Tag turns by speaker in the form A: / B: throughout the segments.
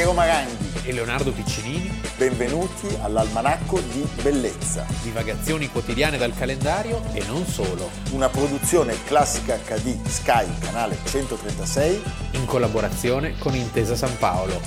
A: Piero Maranghi
B: e Leonardo Piccinini.
A: Benvenuti all'Almanacco di Bellezza.
B: Divagazioni quotidiane dal calendario e non solo.
A: Una produzione classica HD Sky, canale 136.
B: In collaborazione con Intesa San Paolo.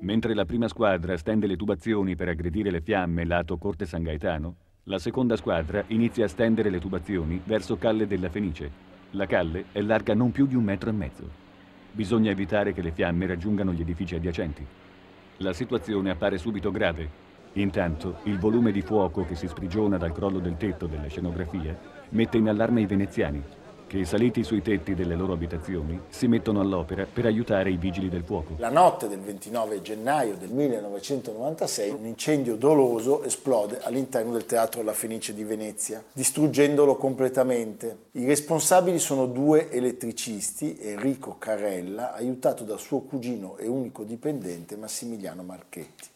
C: Mentre la prima squadra stende le tubazioni per aggredire le fiamme lato Corte San Gaetano, la seconda squadra inizia a stendere le tubazioni verso Calle della Fenice, la calle è larga non più di un metro e mezzo. Bisogna evitare che le fiamme raggiungano gli edifici adiacenti. La situazione appare subito grave. Intanto, il volume di fuoco che si sprigiona dal crollo del tetto delle scenografie mette in allarme i veneziani, che saliti sui tetti delle loro abitazioni si mettono all'opera per aiutare i vigili del fuoco.
A: La notte del 29 gennaio del 1996 un incendio doloso esplode all'interno del Teatro La Fenice di Venezia, distruggendolo completamente. I responsabili sono due elettricisti, Enrico Carella, aiutato da suo cugino e unico dipendente Massimiliano Marchetti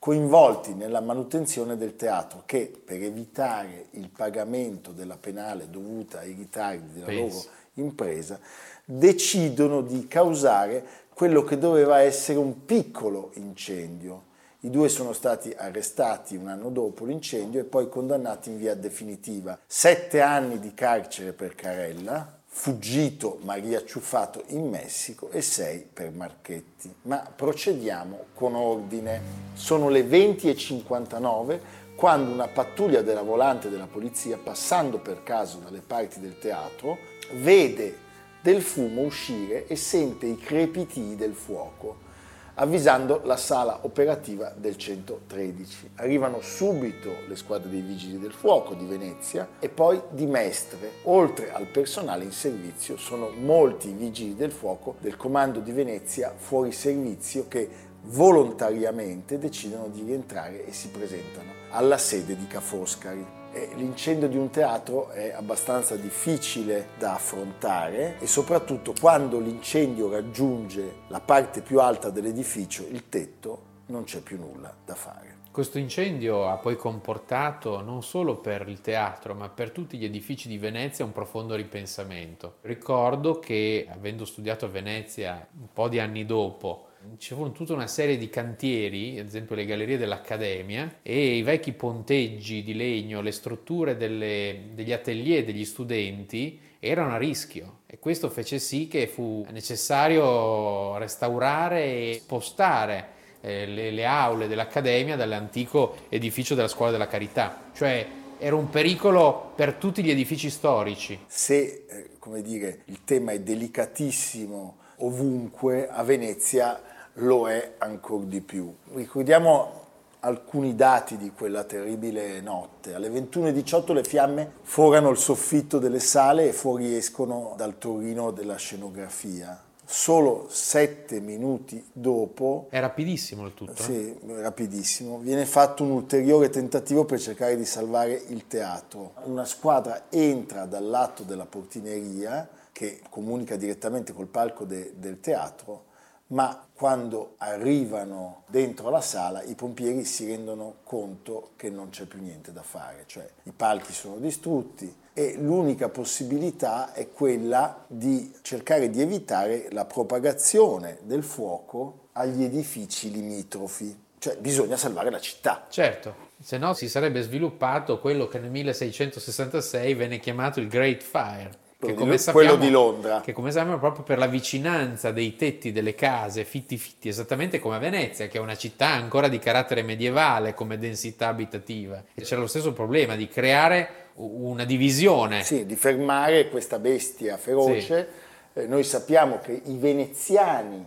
A: coinvolti nella manutenzione del teatro che per evitare il pagamento della penale dovuta ai ritardi della Penso. loro impresa decidono di causare quello che doveva essere un piccolo incendio. I due sono stati arrestati un anno dopo l'incendio e poi condannati in via definitiva. Sette anni di carcere per Carella, fuggito ma riacciuffato in Messico e 6 per Marchetti. Ma procediamo con ordine. Sono le 20.59 quando una pattuglia della volante della polizia, passando per caso dalle parti del teatro, vede del fumo uscire e sente i crepitii del fuoco avvisando la sala operativa del 113. Arrivano subito le squadre dei vigili del fuoco di Venezia e poi di Mestre. Oltre al personale in servizio sono molti i vigili del fuoco del comando di Venezia fuori servizio che volontariamente decidono di rientrare e si presentano alla sede di Ca' Foscari l'incendio di un teatro è abbastanza difficile da affrontare e soprattutto quando l'incendio raggiunge la parte più alta dell'edificio, il tetto, non c'è più nulla da fare.
B: Questo incendio ha poi comportato non solo per il teatro, ma per tutti gli edifici di Venezia un profondo ripensamento. Ricordo che, avendo studiato a Venezia un po' di anni dopo, ci furono tutta una serie di cantieri, ad esempio le gallerie dell'Accademia, e i vecchi ponteggi di legno, le strutture delle, degli atelier degli studenti erano a rischio e questo fece sì che fu necessario restaurare e spostare eh, le, le aule dell'Accademia dall'antico edificio della Scuola della Carità, cioè era un pericolo per tutti gli edifici storici.
A: Se, eh, come dire, il tema è delicatissimo ovunque, a Venezia lo è ancora di più. Ricordiamo alcuni dati di quella terribile notte. Alle 21.18 le fiamme forano il soffitto delle sale e fuoriescono dal torino della scenografia. Solo sette minuti dopo...
B: È rapidissimo il tutto.
A: Sì, rapidissimo. Viene fatto un ulteriore tentativo per cercare di salvare il teatro. Una squadra entra dal lato della portineria che comunica direttamente col palco de, del teatro ma quando arrivano dentro la sala i pompieri si rendono conto che non c'è più niente da fare, cioè i palchi sono distrutti e l'unica possibilità è quella di cercare di evitare la propagazione del fuoco agli edifici limitrofi, cioè bisogna salvare la città.
B: Certo, se no si sarebbe sviluppato quello che nel 1666 venne chiamato il Great Fire
A: che come sappiamo, quello di Londra.
B: Che come sappiamo proprio per la vicinanza dei tetti delle case fitti fitti, esattamente come a Venezia, che è una città ancora di carattere medievale come densità abitativa. E c'era lo stesso problema di creare una divisione.
A: Sì, di fermare questa bestia feroce. Sì. Eh, noi sappiamo che i veneziani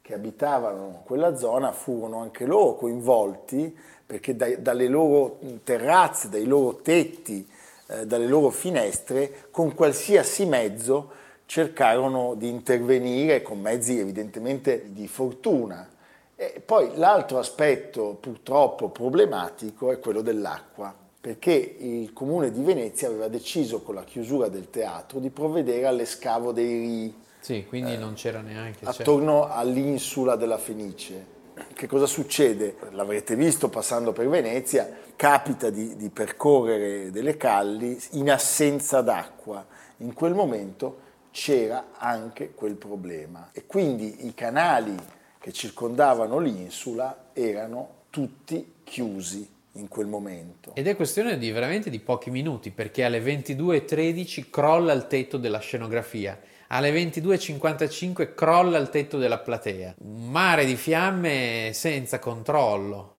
A: che abitavano quella zona furono anche loro coinvolti perché dai, dalle loro terrazze, dai loro tetti, eh, dalle loro finestre con qualsiasi mezzo cercarono di intervenire con mezzi evidentemente di fortuna. E poi l'altro aspetto purtroppo problematico è quello dell'acqua, perché il comune di Venezia aveva deciso con la chiusura del teatro di provvedere all'escavo dei rii.
B: Sì, quindi eh, non c'era neanche...
A: Attorno certo. all'insula della Fenice che cosa succede? L'avrete visto passando per Venezia, capita di, di percorrere delle calli in assenza d'acqua. In quel momento c'era anche quel problema e quindi i canali che circondavano l'insula erano tutti chiusi in quel momento.
B: Ed è questione di veramente di pochi minuti perché alle 22.13 crolla il tetto della scenografia, alle 22.55 crolla il tetto della platea. Un mare di fiamme senza controllo.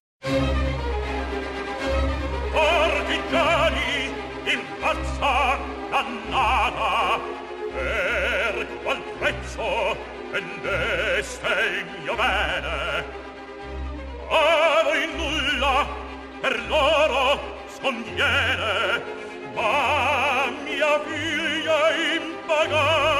D: Partigiani in pazza dannata per qual prezzo vendeste il mio bene a voi nulla per loro sconviene ma mia figlia impagabil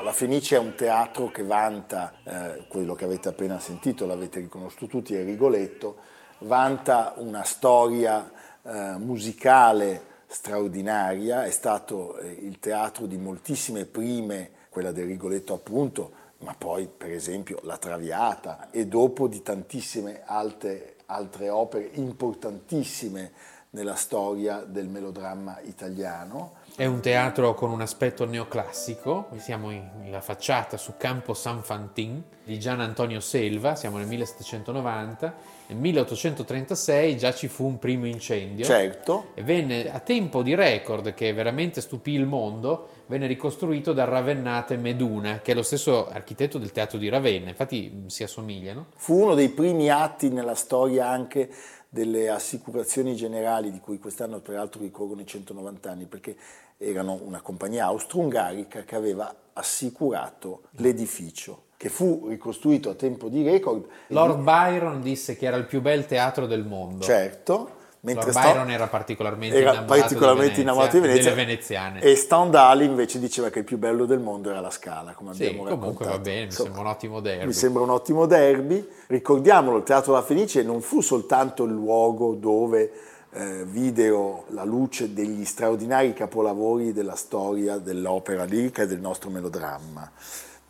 A: allora, la Fenice è un teatro che vanta, eh, quello che avete appena sentito, l'avete riconosciuto tutti, è Rigoletto, vanta una storia eh, musicale straordinaria, è stato eh, il teatro di moltissime prime, quella del Rigoletto appunto, ma poi per esempio La Traviata e dopo di tantissime altre, altre opere importantissime nella storia del melodramma italiano.
B: È un teatro con un aspetto neoclassico, siamo nella facciata su Campo San Fantin di Gian Antonio Selva, siamo nel 1790 nel 1836 già ci fu un primo incendio.
A: Certo.
B: E venne a tempo di record, che veramente stupì il mondo, venne ricostruito da Ravennate Meduna, che è lo stesso architetto del teatro di Ravenna, infatti si assomigliano.
A: Fu uno dei primi atti nella storia anche delle assicurazioni generali, di cui quest'anno peraltro ricorrono i 190 anni, perché erano una compagnia austro-ungarica che aveva assicurato l'edificio che fu ricostruito a tempo di record.
B: Lord Byron disse che era il più bel teatro del mondo.
A: Certo.
B: Mentre Lord Byron era particolarmente,
A: era
B: innamorato,
A: particolarmente
B: di
A: innamorato di Venezia,
B: delle veneziane.
A: E Stendhal invece diceva che il più bello del mondo era la Scala, come
B: sì,
A: abbiamo raccontato.
B: comunque va bene, mi sembra un ottimo derby.
A: Mi sembra un ottimo derby. Ricordiamolo, il Teatro La Fenice non fu soltanto il luogo dove eh, videro la luce degli straordinari capolavori della storia dell'opera lirica e del nostro melodramma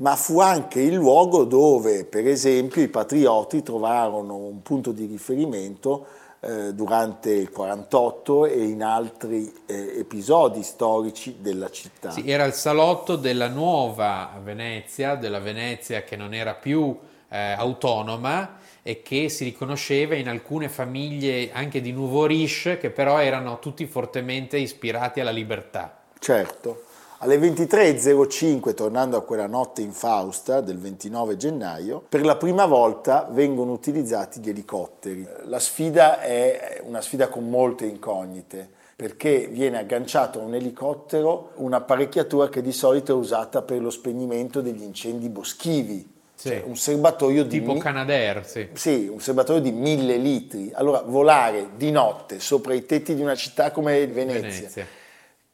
A: ma fu anche il luogo dove, per esempio, i patrioti trovarono un punto di riferimento eh, durante il 48 e in altri eh, episodi storici della città.
B: Sì, era il salotto della nuova Venezia, della Venezia che non era più eh, autonoma e che si riconosceva in alcune famiglie anche di nuovo riche che però erano tutti fortemente ispirati alla libertà.
A: Certo. Alle 23.05, tornando a quella notte infausta del 29 gennaio, per la prima volta vengono utilizzati gli elicotteri. La sfida è una sfida con molte incognite perché viene agganciato a un elicottero un'apparecchiatura che di solito è usata per lo spegnimento degli incendi boschivi,
B: sì.
A: Cioè un serbatoio di
B: tipo mi- Canadair, sì.
A: sì, un serbatoio di mille litri. Allora, volare di notte sopra i tetti di una città come Venezia,
B: Venezia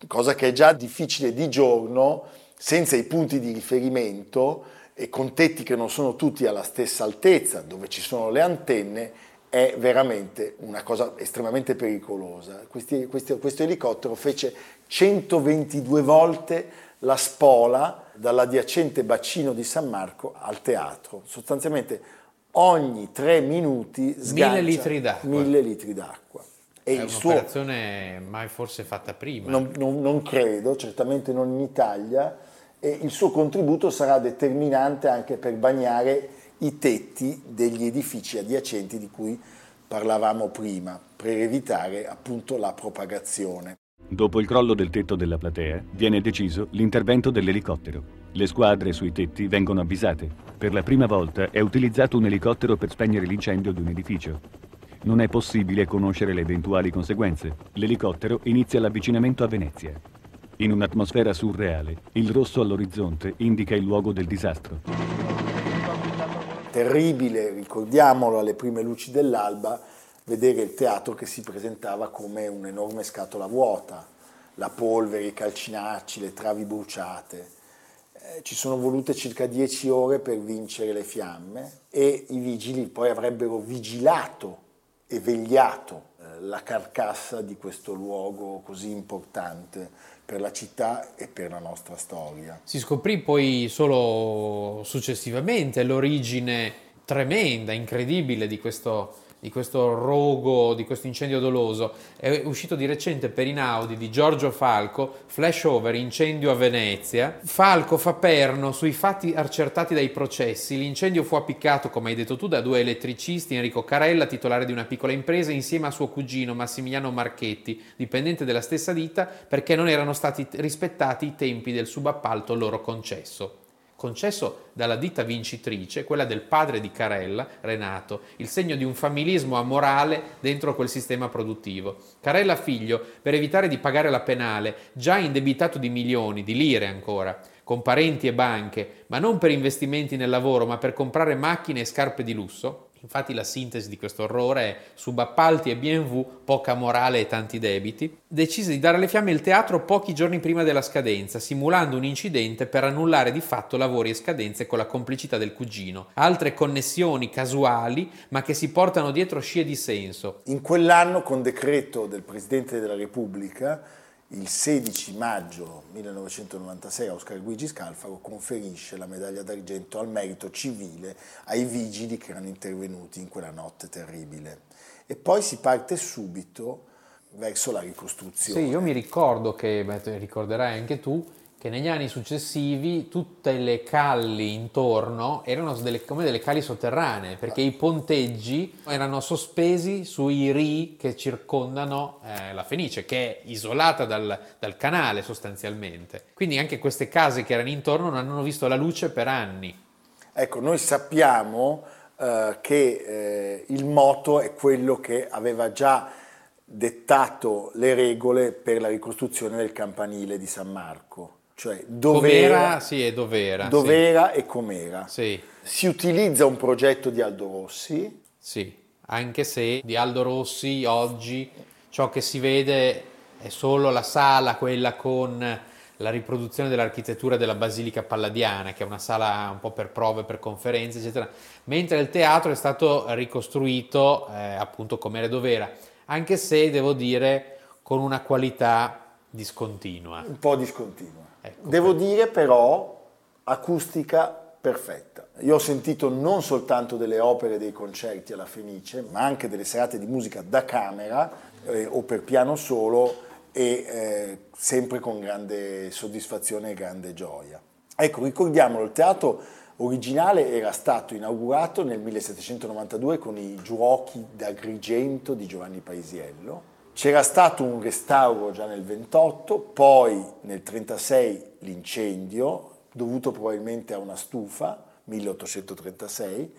A: cosa che è già difficile di giorno, senza i punti di riferimento e con tetti che non sono tutti alla stessa altezza, dove ci sono le antenne, è veramente una cosa estremamente pericolosa. Questi, questi, questo elicottero fece 122 volte la spola dall'adiacente bacino di San Marco al teatro. Sostanzialmente ogni tre minuti sgancia
B: mille litri d'acqua.
A: Mille litri d'acqua.
B: E è un'operazione suo... mai forse fatta prima.
A: Non, non, non, credo, certamente non in Italia, e il suo contributo sarà determinante anche per bagnare i tetti degli edifici adiacenti di cui parlavamo prima, per evitare appunto la propagazione.
C: Dopo il crollo del tetto della platea, viene deciso l'intervento dell'elicottero. Le squadre sui tetti vengono avvisate. Per la prima volta è utilizzato un elicottero per spegnere l'incendio di un edificio. Non è possibile conoscere le eventuali conseguenze. L'elicottero inizia l'avvicinamento a Venezia. In un'atmosfera surreale, il rosso all'orizzonte indica il luogo del disastro.
A: Terribile, ricordiamolo alle prime luci dell'alba, vedere il teatro che si presentava come un'enorme scatola vuota, la polvere, i calcinacci, le travi bruciate. Eh, ci sono volute circa dieci ore per vincere le fiamme e i vigili poi avrebbero vigilato e vegliato eh, la carcassa di questo luogo così importante per la città e per la nostra storia.
B: Si scoprì poi solo successivamente l'origine tremenda, incredibile di questo, di questo rogo, di questo incendio doloso. È uscito di recente per Inaudi di Giorgio Falco, Flashover, incendio a Venezia. Falco fa perno sui fatti accertati dai processi. L'incendio fu appiccato, come hai detto tu, da due elettricisti, Enrico Carella, titolare di una piccola impresa, insieme a suo cugino Massimiliano Marchetti, dipendente della stessa ditta, perché non erano stati rispettati i tempi del subappalto loro concesso concesso dalla ditta vincitrice, quella del padre di Carella, Renato, il segno di un familismo amorale dentro quel sistema produttivo. Carella figlio, per evitare di pagare la penale, già indebitato di milioni, di lire ancora, con parenti e banche, ma non per investimenti nel lavoro, ma per comprare macchine e scarpe di lusso, Infatti la sintesi di questo orrore è subappalti e BMW, poca morale e tanti debiti. Decise di dare alle fiamme il teatro pochi giorni prima della scadenza, simulando un incidente per annullare di fatto lavori e scadenze con la complicità del cugino. Altre connessioni casuali, ma che si portano dietro scie di senso.
A: In quell'anno, con decreto del Presidente della Repubblica, il 16 maggio 1996 Oscar Luigi Scalfaro conferisce la medaglia d'argento al merito civile ai vigili che erano intervenuti in quella notte terribile. E poi si parte subito verso la ricostruzione.
B: Sì, io mi ricordo che, beh, ricorderai anche tu, che negli anni successivi tutte le calli intorno erano delle, come delle calli sotterranee, perché i ponteggi erano sospesi sui ri che circondano eh, la Fenice, che è isolata dal, dal, canale sostanzialmente. Quindi anche queste case che erano intorno non hanno visto la luce per anni.
A: Ecco, noi sappiamo eh, che eh, il moto è quello che aveva già dettato le regole per la ricostruzione del campanile di San Marco cioè dov'era,
B: com'era, sì, e dov'era,
A: dov'era sì. e com'era.
B: Sì.
A: Si utilizza un progetto di Aldo Rossi.
B: Sì, anche se di Aldo Rossi oggi ciò che si vede è solo la sala, quella con la riproduzione dell'architettura della Basilica Palladiana, che è una sala un po' per prove, per conferenze, eccetera, mentre il teatro è stato ricostruito eh, appunto come era dov'era, anche se devo dire con una qualità discontinua.
A: Un po' discontinua. Ecco, Devo dire però acustica perfetta. Io ho sentito non soltanto delle opere dei concerti alla Fenice, ma anche delle serate di musica da camera eh, o per piano solo e eh, sempre con grande soddisfazione e grande gioia. Ecco, ricordiamolo, il teatro originale era stato inaugurato nel 1792 con i Giuochi d'Agrigento di Giovanni Paisiello c'era stato un restauro già nel 28, poi nel 36 l'incendio, dovuto probabilmente a una stufa, 1836,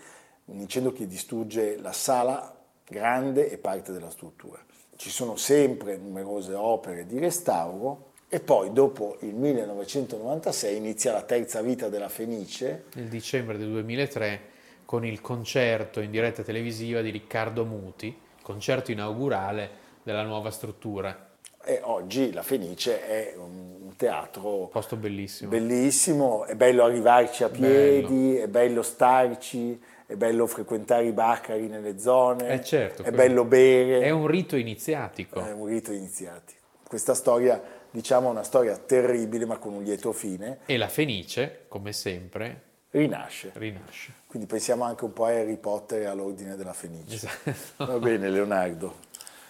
A: un incendio che distrugge la sala grande e parte della struttura. Ci sono sempre numerose opere di restauro e poi dopo il 1996 inizia la terza vita della Fenice.
B: Nel dicembre del 2003 con il concerto in diretta televisiva di Riccardo Muti, concerto inaugurale della nuova struttura.
A: E oggi la Fenice è un teatro
B: posto bellissimo.
A: bellissimo, è bello arrivarci a piedi, bello. è bello starci, è bello frequentare i baccari nelle zone,
B: eh certo,
A: è bello bere.
B: È un rito iniziatico.
A: È un rito iniziatico. Questa storia, diciamo, è una storia terribile ma con un lieto fine.
B: E la Fenice, come sempre,
A: rinasce.
B: rinasce.
A: Quindi pensiamo anche un po' a Harry Potter e all'ordine della Fenice. Esatto. Va bene Leonardo.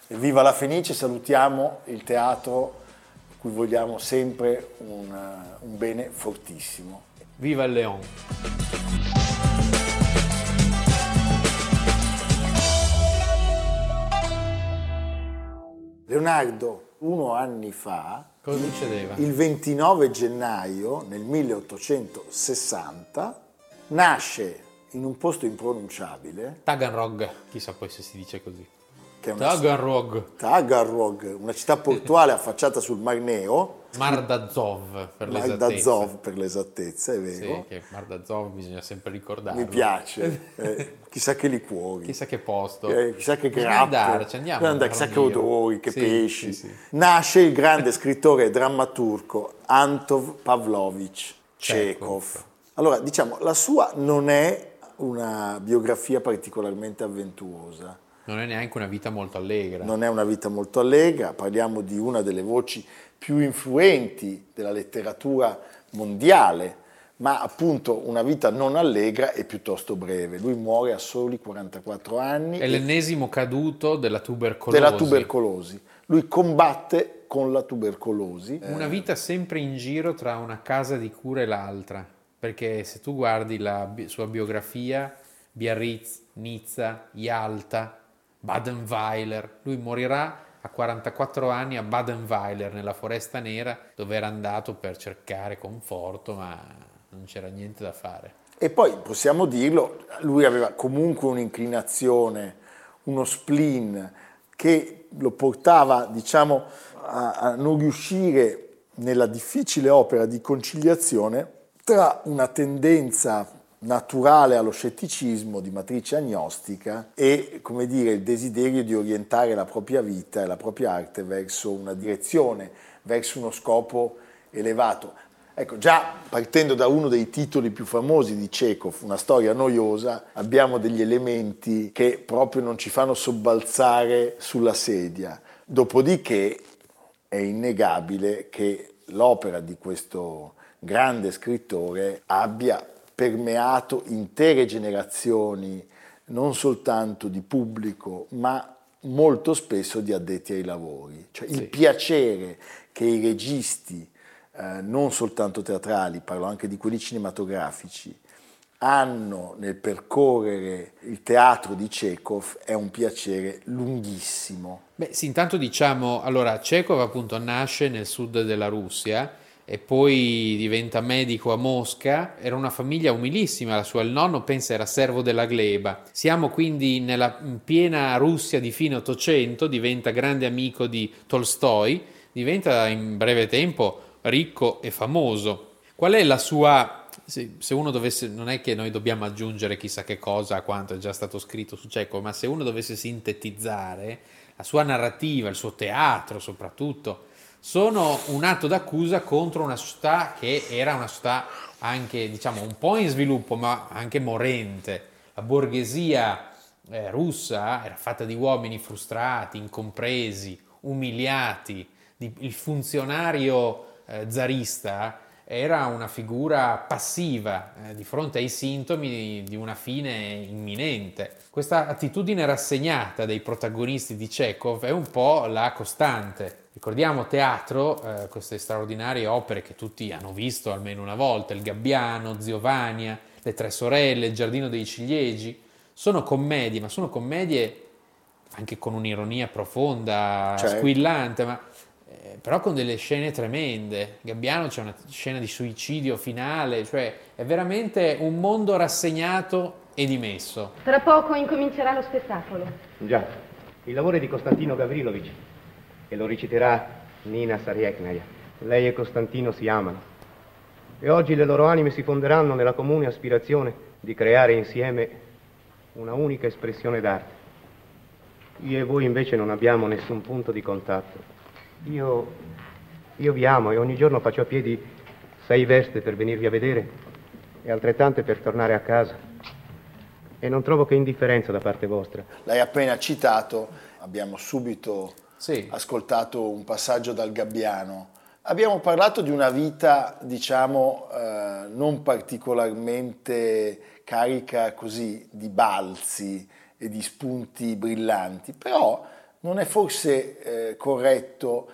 A: Viva la Fenice, salutiamo il teatro a cui vogliamo sempre un, un bene fortissimo.
B: Viva il Leon!
A: Leonardo, uno anni fa,
B: Cosa succedeva?
A: il 29 gennaio nel 1860, nasce in un posto impronunciabile.
B: Taganrog, chissà poi se si dice così
A: che è
B: una Tagarrog.
A: Tagarrog, una città portuale affacciata sul Mar Nero.
B: Mardazov per
A: l'esattezza. Mardazov per l'esattezza, è vero.
B: Sì, che Mardazov bisogna sempre ricordarlo.
A: Mi piace. Eh, chissà che liquori.
B: Chissà che posto.
A: Eh, chissà che grappe.
B: Andarci, andiamo.
A: Andare, chissà che odori, che sì, pesci. Sì, sì. Nasce il grande scrittore e drammaturgo Antov Pavlovich Chekhov. Allora, diciamo, la sua non è una biografia particolarmente avventurosa
B: non è neanche una vita molto allegra.
A: Non è una vita molto allegra, parliamo di una delle voci più influenti della letteratura mondiale, ma appunto una vita non allegra e piuttosto breve. Lui muore a soli 44 anni.
B: È l'ennesimo caduto della tubercolosi.
A: Della tubercolosi. Lui combatte con la tubercolosi.
B: Una vita sempre in giro tra una casa di cura e l'altra, perché se tu guardi la sua biografia, Biarritz, Nizza, Yalta, Badenweiler, lui morirà a 44 anni a Badenweiler, nella Foresta Nera, dove era andato per cercare conforto, ma non c'era niente da fare.
A: E poi possiamo dirlo, lui aveva comunque un'inclinazione, uno spleen che lo portava, diciamo, a, a non riuscire nella difficile opera di conciliazione tra una tendenza naturale allo scetticismo di matrice agnostica e, come dire, il desiderio di orientare la propria vita e la propria arte verso una direzione, verso uno scopo elevato. Ecco, già partendo da uno dei titoli più famosi di Chekhov, una storia noiosa, abbiamo degli elementi che proprio non ci fanno sobbalzare sulla sedia. Dopodiché è innegabile che l'opera di questo grande scrittore abbia permeato intere generazioni non soltanto di pubblico, ma molto spesso di addetti ai lavori. Cioè il piacere che i registi, eh, non soltanto teatrali, parlo anche di quelli cinematografici, hanno nel percorrere il teatro di Chekhov è un piacere lunghissimo.
B: Beh, sì, intanto diciamo, allora Chekhov appunto nasce nel sud della Russia e poi diventa medico a Mosca. Era una famiglia umilissima, la sua, il nonno pensa era servo della gleba. Siamo quindi nella piena Russia di fine Ottocento, diventa grande amico di Tolstoi, diventa in breve tempo ricco e famoso. Qual è la sua se, uno dovesse, non è che noi dobbiamo aggiungere chissà che cosa a quanto è già stato scritto su Cecco, ma se uno dovesse sintetizzare la sua narrativa, il suo teatro soprattutto, sono un atto d'accusa contro una società che era una società anche diciamo un po' in sviluppo ma anche morente. La borghesia eh, russa era fatta di uomini frustrati, incompresi, umiliati, il funzionario eh, zarista era una figura passiva eh, di fronte ai sintomi di una fine imminente. Questa attitudine rassegnata dei protagonisti di Chekhov è un po' la costante. Ricordiamo teatro, eh, queste straordinarie opere che tutti hanno visto almeno una volta, Il Gabbiano, Zio Vania, Le Tre Sorelle, Il Giardino dei Ciliegi, sono commedie, ma sono commedie anche con un'ironia profonda, certo. squillante, ma però con delle scene tremende. Gabbiano c'è una scena di suicidio finale, cioè è veramente un mondo rassegnato e dimesso.
E: Tra poco incomincerà lo spettacolo.
F: Già, il lavoro è di Costantino Gavrilovic e lo reciterà Nina Sarieknaya. Lei e Costantino si amano e oggi le loro anime si fonderanno nella comune aspirazione di creare insieme una unica espressione d'arte. Io e voi invece non abbiamo nessun punto di contatto. Io, io vi amo e ogni giorno faccio a piedi sei veste per venirvi a vedere e altrettante per tornare a casa. E non trovo che indifferenza da parte vostra.
A: L'hai appena citato, abbiamo subito sì. ascoltato un passaggio dal Gabbiano. Abbiamo parlato di una vita, diciamo, eh, non particolarmente carica così di balzi e di spunti brillanti, però non è forse eh, corretto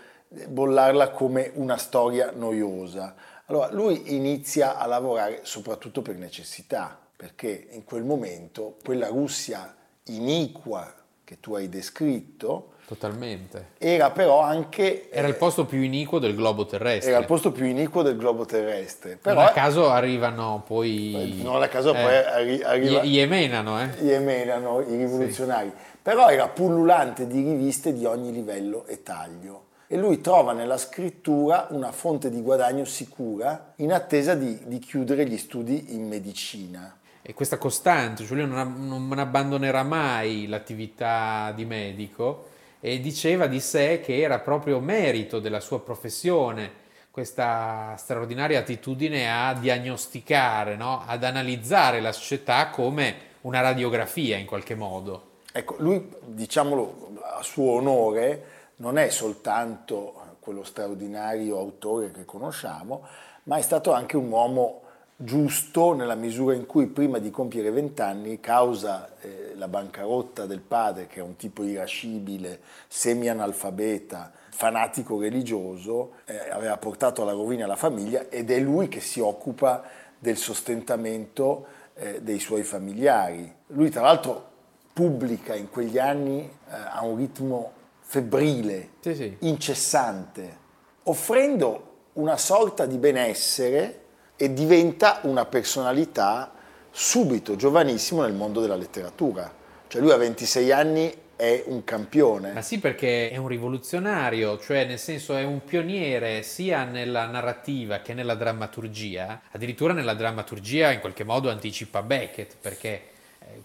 A: bollarla come una storia noiosa. Allora, lui inizia a lavorare soprattutto per necessità, perché in quel momento quella Russia iniqua che tu hai descritto
B: Totalmente.
A: Era però anche...
B: Era il posto più iniquo del globo terrestre.
A: Era il posto più iniquo del globo terrestre.
B: Però non a caso arrivano poi...
A: Non a caso eh, poi arri- arriva...
B: Gli emenano, eh?
A: Gli emenano i rivoluzionari. Sì. Però era pullulante di riviste di ogni livello e taglio. E lui trova nella scrittura una fonte di guadagno sicura in attesa di, di chiudere gli studi in medicina
B: e questa costante, lui non, non, abbandonerà mai l'attività di medico e diceva di sé che era proprio merito della sua professione questa straordinaria attitudine a diagnosticare, no? ad analizzare la società come una radiografia in qualche modo.
A: Ecco, lui, diciamolo a suo onore, non è soltanto quello straordinario autore che conosciamo, ma è stato anche un uomo giusto nella misura in cui prima di compiere vent'anni, causa eh, la bancarotta del padre, che è un tipo irascibile, semi-analfabeta, fanatico religioso, eh, aveva portato alla rovina la famiglia ed è lui che si occupa del sostentamento eh, dei suoi familiari. Lui tra l'altro pubblica in quegli anni eh, a un ritmo febbrile,
B: Sì, sì.
A: incessante, offrendo una sorta di benessere e diventa una personalità subito, giovanissimo nel mondo della letteratura. Cioè lui a 26 anni è un campione.
B: Ma sì, perché è un rivoluzionario, cioè nel senso è un pioniere sia nella narrativa che nella drammaturgia, addirittura nella drammaturgia in qualche modo anticipa Beckett, perché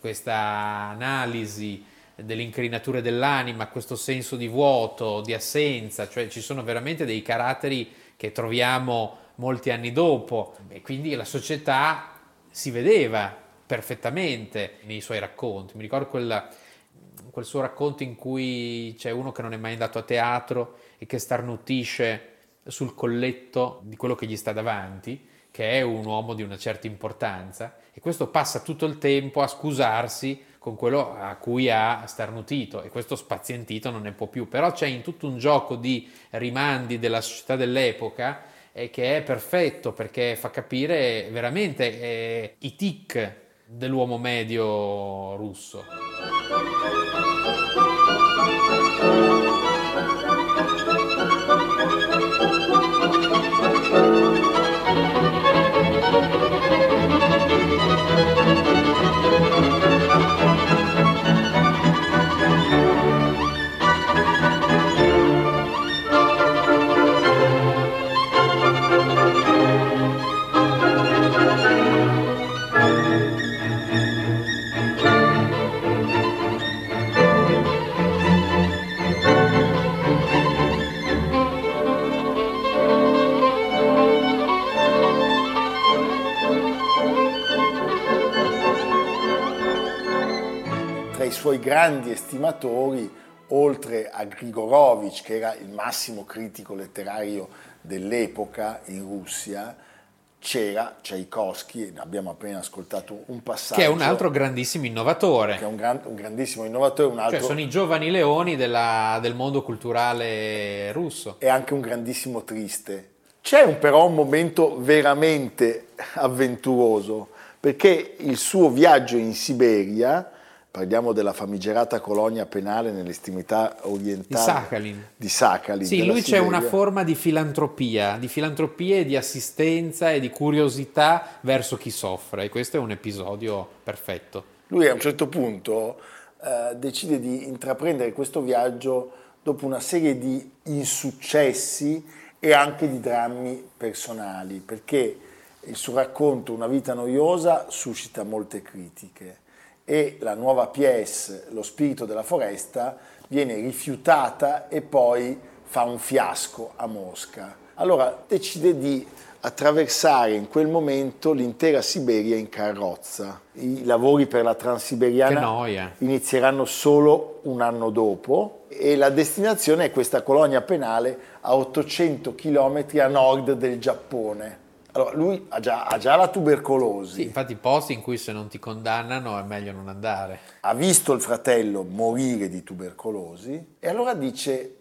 B: questa analisi delle incrinature dell'anima, questo senso di vuoto, di assenza, cioè ci sono veramente dei caratteri che troviamo molti anni dopo e quindi la società si vedeva perfettamente nei suoi racconti. Mi ricordo quella, quel suo racconto in cui c'è uno che non è mai andato a teatro e che starnutisce sul colletto di quello che gli sta davanti, che è un uomo di una certa importanza, e questo passa tutto il tempo a scusarsi con quello a cui ha starnutito e questo spazientito non ne può più. Però c'è in tutto un gioco di rimandi della società dell'epoca eh, che è perfetto perché fa capire veramente eh, i tic dell'uomo medio russo.
A: Grandi estimatori, oltre a Grigorovich, che era il massimo critico letterario dell'epoca in Russia, c'era Tchaikovsky, abbiamo appena ascoltato un passaggio.
B: Che è un altro grandissimo innovatore.
A: che è un, gran- un grandissimo innovatore, un altro
B: Cioè sono i giovani leoni della- del mondo culturale russo.
A: è anche un grandissimo triste. C'è un, però un momento veramente avventuroso, perché il suo viaggio in Siberia, parliamo della famigerata colonia penale nell'estremità orientale
B: Di Sakhalin.
A: di Sakhalin,
B: Sì, lui c'è una
A: Siberia.
B: forma di filantropia, di filantropia e di assistenza e di curiosità verso chi soffre e questo è un episodio perfetto.
A: Lui a un certo punto eh, decide di intraprendere questo viaggio dopo una serie di insuccessi e anche di drammi personali, perché il suo racconto Una vita noiosa suscita molte critiche e la nuova pièce Lo spirito della foresta viene rifiutata e poi fa un fiasco a Mosca. Allora decide di attraversare in quel momento l'intera Siberia in carrozza. I lavori per la Transiberiana inizieranno solo un anno dopo e la destinazione è questa colonia penale a 800 km a nord del Giappone. Allora, lui ha già, ha già la tubercolosi,
B: Sì, infatti posti in cui se non ti condannano è meglio non andare.
A: ha visto il fratello morire di tubercolosi e allora dice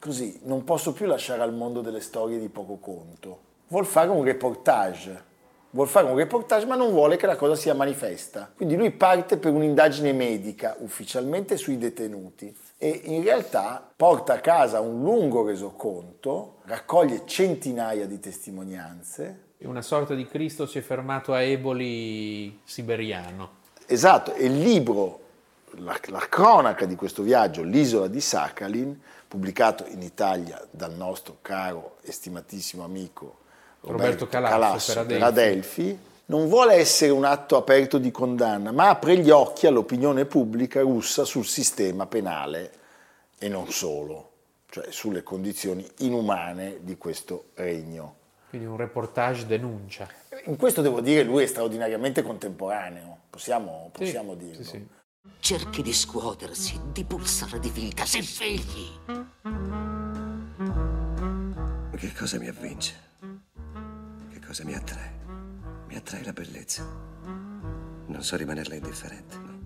A: così, non posso più lasciare al mondo delle storie di poco conto. Vuol fare un reportage, vuol fare un reportage ma non vuole che la cosa sia manifesta. Quindi lui parte per un'indagine medica ufficialmente sui detenuti e in realtà porta a casa un lungo resoconto, raccoglie centinaia di testimonianze
B: Una sorta di Cristo si è fermato a Eboli siberiano.
A: Esatto, e il libro, la, la cronaca di questo viaggio, L'isola di Sakhalin, pubblicato in Italia dal nostro caro e stimatissimo amico
B: Roberto
A: Roberto,
B: Calasso
A: Calasso,
B: per
A: per,
B: Adelphi.
A: Non vuole essere un atto aperto di condanna, ma apre gli occhi all'opinione pubblica russa sul sistema penale e non solo, cioè sulle condizioni inumane di questo regno.
B: Quindi un reportage denuncia.
A: In questo devo dire lui è straordinariamente contemporaneo, possiamo,
B: Sì,
A: possiamo dirlo.
B: sì, sì.
G: Cerchi di scuotersi, di pulsare di vita, sei figli.
H: Che cosa mi avvince? Che cosa mi attrae? Mi attrae la bellezza. Non so rimanerla indifferente. no.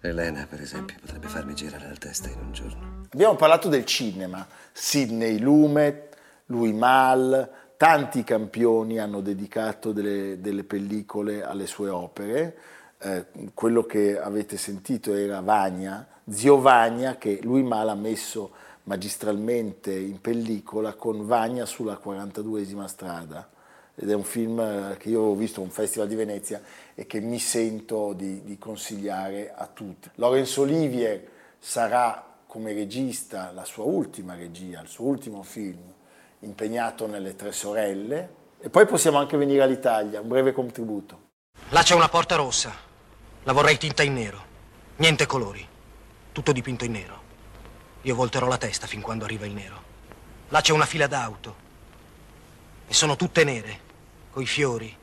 H: Elena, per esempio, potrebbe farmi girare la testa in un giorno.
A: Abbiamo parlato del cinema, Sidney Lumet, Louis Malle, tanti campioni hanno dedicato delle, delle pellicole alle sue opere. Eh, quello che avete sentito era Vagna, Zio Vagna, che Louis Malle ha messo magistralmente in pellicola con Vagna sulla 42esima strada. Ed è un film eh, che io ho visto a un festival di Venezia e che mi sento di, di consigliare a tutti. Laurence Olivier sarà come regista la sua ultima regia, il suo ultimo film, impegnato nelle Tre Sorelle. E poi possiamo anche venire all'Italia, un breve contributo.
I: Là c'è una porta rossa. La vorrei tinta in nero. Niente colori. Tutto dipinto in nero. Io volterò la testa fin quando arriva il nero. Là c'è una fila d'auto. E sono tutte nere, coi fiori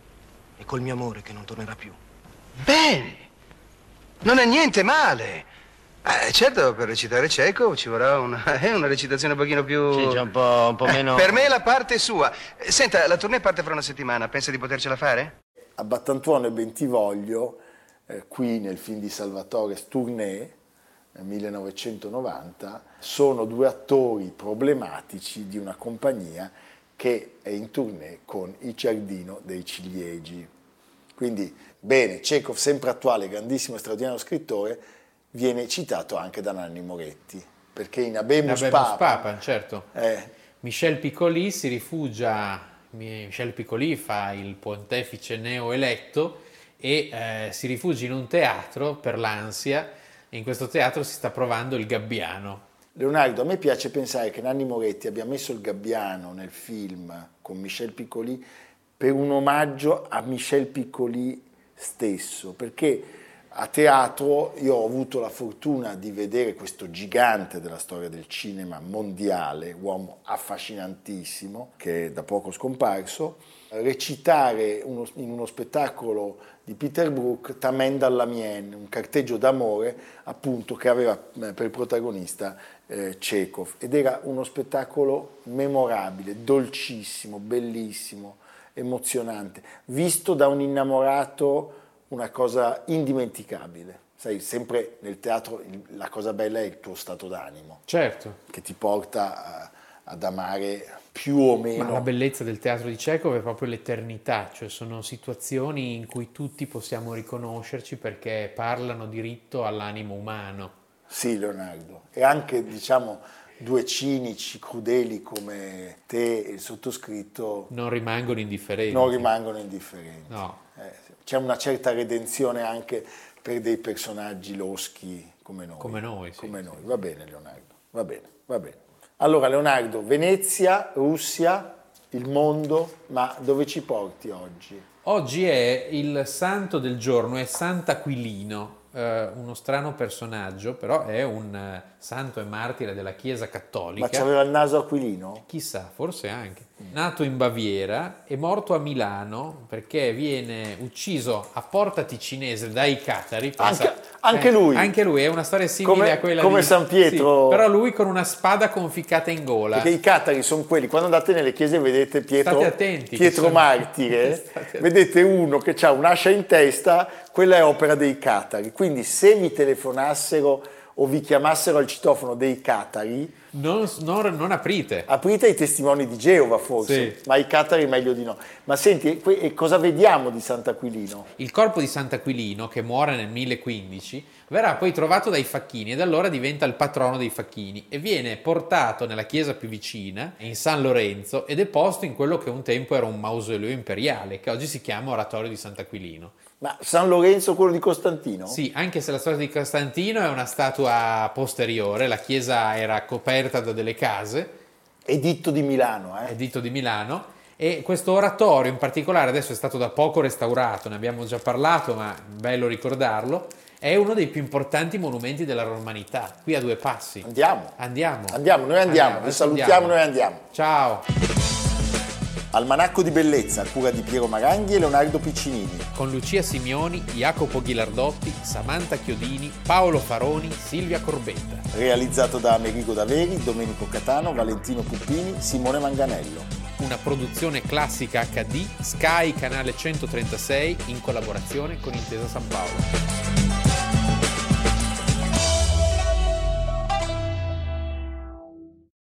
I: e col mio amore che non tornerà più.
J: Bene, non è niente male. Eh, certo, per recitare cieco ci vorrà una, eh, una recitazione un pochino più...
F: Sì, già un po', un po'
J: Eh,
F: meno...
J: per me la parte è sua. Eh, Senta, la tournée parte fra una settimana, pensa di potercela fare?
A: A Battantuono e Bentivoglio, eh, qui nel film di Salvatore Stournè, nel 1990, sono due attori problematici di una compagnia che è in tournée con il Giardino dei Ciliegi. Quindi, bene, Chekhov, sempre attuale, grandissimo e straordinario scrittore, viene citato anche da Nanni Moretti, perché in Abemus,
B: Abemus
A: Papa,
B: Papa, certo.
A: eh,
B: Michel Piccoli si rifugia, Michel Piccoli fa il pontefice neoeletto e eh, si rifugia in un teatro per l'ansia e in questo teatro si sta provando il gabbiano.
A: Leonardo, a me piace pensare che Nanni Moretti abbia messo il gabbiano nel film con Michel Piccoli per un omaggio a Michel Piccoli stesso, perché a teatro io ho avuto la fortuna di vedere questo gigante della storia del cinema mondiale, uomo affascinantissimo, che è da poco scomparso, recitare uno- in uno spettacolo di Peter Brook Tamen dalla Mienne, un carteggio d'amore appunto che aveva eh, per protagonista eh, Chekhov. Ed era uno spettacolo memorabile, dolcissimo, bellissimo, emozionante, visto da un innamorato una cosa indimenticabile. Sai, sempre nel teatro la cosa bella è il tuo stato d'animo,
B: Certo,
A: che ti porta a- ad amare più o
B: ma
A: meno
B: la bellezza del teatro di Chekhov è proprio l'eternità, cioè sono situazioni in cui tutti possiamo riconoscerci perché parlano diritto all'animo umano.
A: Sì, Leonardo. E anche, diciamo, due cinici, crudeli come te e il sottoscritto
B: Non rimangono indifferenti.
A: non rimangono indifferenti.
B: No.
A: Eh, c'è una certa redenzione anche per dei personaggi loschi come noi.
B: Come noi, sì,
A: Come noi. Va bene, Leonardo. Va bene, va bene. Allora, Leonardo, Venezia, Russia, il mondo, ma dove ci porti oggi?
B: Oggi è il santo del giorno, è Sant'Aquilino, eh, uno strano personaggio, però è un eh, santo e martire della Chiesa
A: Ma
B: Cattolica.
A: c'aveva il naso aquilino?
B: Chissà, forse anche. Nato in Baviera e morto a Milano perché viene ucciso a Porta Ticinese dai catari. pensa-
A: Anche- anche lui?
B: Anche lui, è una storia simile
A: Come-
B: a quella
A: come
B: di
A: San Pietro.
B: Sì, però lui con una spada conficcata in gola.
A: Perché i catari sono quelli, quando andate nelle chiese vedete Pietro,
B: attenti,
A: Pietro
B: sono-
A: Martire, vedete uno che ha un'ascia in testa, quella è opera dei catari. Quindi se mi telefonassero o vi chiamassero al citofono dei catari,
B: Non, non- non aprite.
A: aprite ai testimoni di Geova forse,
B: Sì.
A: ma i catari meglio di no. Ma senti, e cosa vediamo di Sant'Aquilino?
B: Il corpo di Sant'Aquilino, che muore nel 1015, verrà poi trovato dai facchini ed allora diventa il patrono dei facchini e viene portato nella chiesa più vicina, in San Lorenzo, ed è posto in quello che un tempo era un mausoleo imperiale, che oggi si chiama Oratorio di Sant'Aquilino.
A: Ma San Lorenzo, quello di Costantino?
B: Sì, anche se la storia di Costantino è una statua posteriore, la chiesa era coperta da delle case,
A: Editto di Milano, eh?
B: editto di Milano, e questo oratorio in particolare adesso è stato da poco restaurato, ne abbiamo già parlato, ma bello ricordarlo, è uno dei più importanti monumenti della romanità, qui a due passi.
A: Andiamo.
B: Andiamo.
A: Andiamo, noi andiamo, vi salutiamo,
B: andiamo.
A: noi andiamo.
B: Ciao,
A: Almanacco di bellezza a cura di Piero Maranghi e Leonardo Piccinini.
B: con Lucia Simioni, Jacopo Ghilardotti, Samantha Chiodini, Paolo Faroni, Silvia Corbetta.
A: Realizzato da Amerigo Daveri, Domenico Catano, Valentino Puppini, Simone Manganello.
B: una produzione classica HD, Sky canale 136 in collaborazione con Intesa San Paolo.